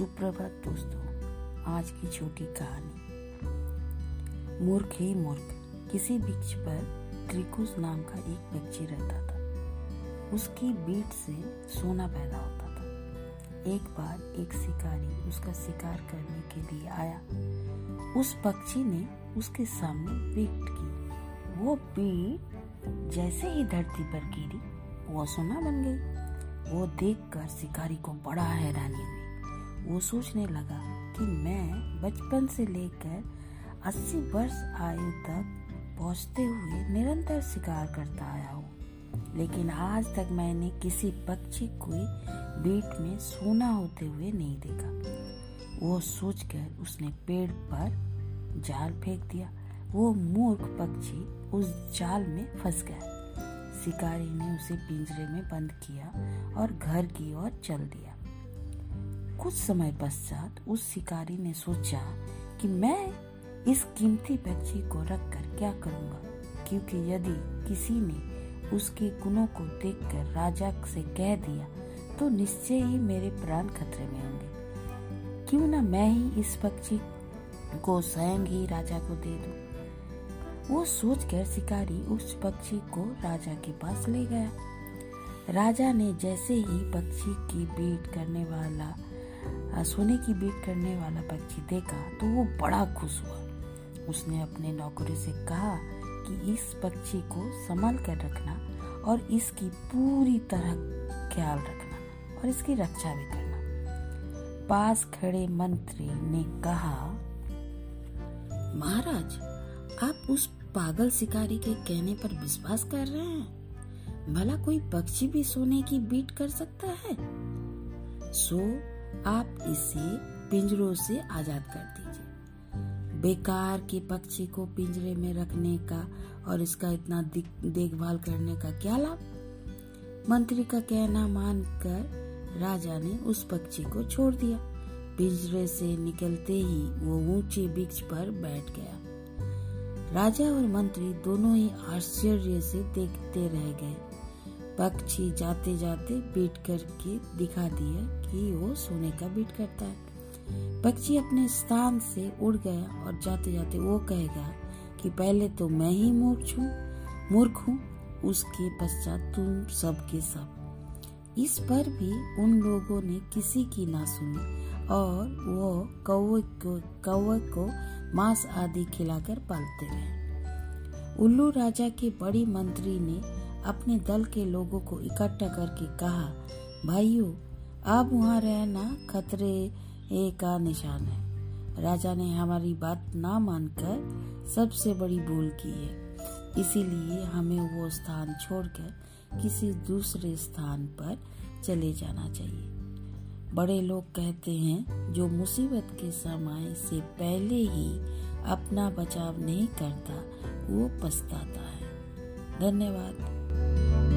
सुप्रभात दोस्तों, आज की छोटी कहानी। मूर्ख ही मूर्ख, किसी वृक्ष पर त्रिकुश नाम का एक पक्षी रहता था। उसकी बीट से सोना पैदा होता था। एक बार एक शिकारी उसका शिकार करने के लिए आया। उस पक्षी ने उसके सामने बीट की। वो बीट जैसे ही धरती पर गिरी, वो सोना बन गई। वो देखकर शिकारी को बड़ा हैरानी हुई। वो सोचने लगा कि मैं बचपन से लेकर 80 वर्ष आयु तक पहुँचते हुए निरंतर शिकार करता आया हूँ। लेकिन आज तक मैंने किसी पक्षी को बीट में सोना होते हुए नहीं देखा। वो सोचकर उसने पेड़ पर जाल फेंक दिया। वो मूर्ख पक्षी उस जाल में फंस गया। शिकारी ने उसे पिंजरे में बंद किया और घर की ओर चल दिया। कुछ समय पश्चात उस शिकारी ने सोचा कि मैं इस कीमती पक्षी को रखकर क्या करूँगा, क्योंकि यदि किसी ने उसके गुणों को देखकर राजा से कह दिया तो निश्चय ही मेरे प्राण खतरे में होंगे क्यों ना मैं ही इस पक्षी को स्वयं ही राजा को दे दूँ? वो सोचकर शिकारी उस पक्षी को राजा के पास ले गया राजा ने जैसे ही पक्षी की बीट करने वाला सोने की बीट करने वाला पक्षी देखा तो वो बड़ा खुश हुआ। उसने अपने नौकरी से कहा कि इस पक्षी को संभाल कर रखना और इसकी पूरी तरह ख्याल रखना और इसकी रक्षा भी करना। पास खड़े मंत्री ने कहा, महाराज, आप उस पागल शिकारी के कहने पर विश्वास कर रहे हैं? भला कोई पक्षी भी सोने की बीट कर सकता है? सो आप इसे पिंजरों से आज़ाद कर दीजिए। बेकार के पक्षी को पिंजरे में रखने का और इसका इतना देखभाल करने का क्या लाभ? मंत्री का कहना मानकर राजा ने उस पक्षी को छोड़ दिया। पिंजरे से निकलते ही वो ऊँचे वृक्ष पर बैठ गया। राजा और मंत्री दोनों ही आश्चर्य से देखते रह गए। पक्षी जाते जाते बीट करके दिखा दिया कि वो सोने का बीट करता है। पक्षी अपने स्थान से उड़ गया और जाते जाते वो कहेगा कि पहले तो मैं ही मूर्ख हूँ मूर्ख हूँ, उसके पश्चात तुम सब के सब। इस पर भी उन लोगों ने किसी की ना सुनी और वो कौवे को कौवे को मांस आदि खिलाकर पालते रहे। उल्लू राजा के बड़ी मंत्री ने अपने दल के लोगों को इकट्ठा करके कहा, भाइयों अब वहाँ रहना खतरे का निशान है। राजा ने हमारी बात ना मानकर सबसे बड़ी भूल की है। इसीलिए हमें वो स्थान छोड़कर किसी दूसरे स्थान पर चले जाना चाहिए। बड़े लोग कहते हैं, जो मुसीबत के समय से पहले ही अपना बचाव नहीं करता, वो पछताता है। धन्यवाद। Música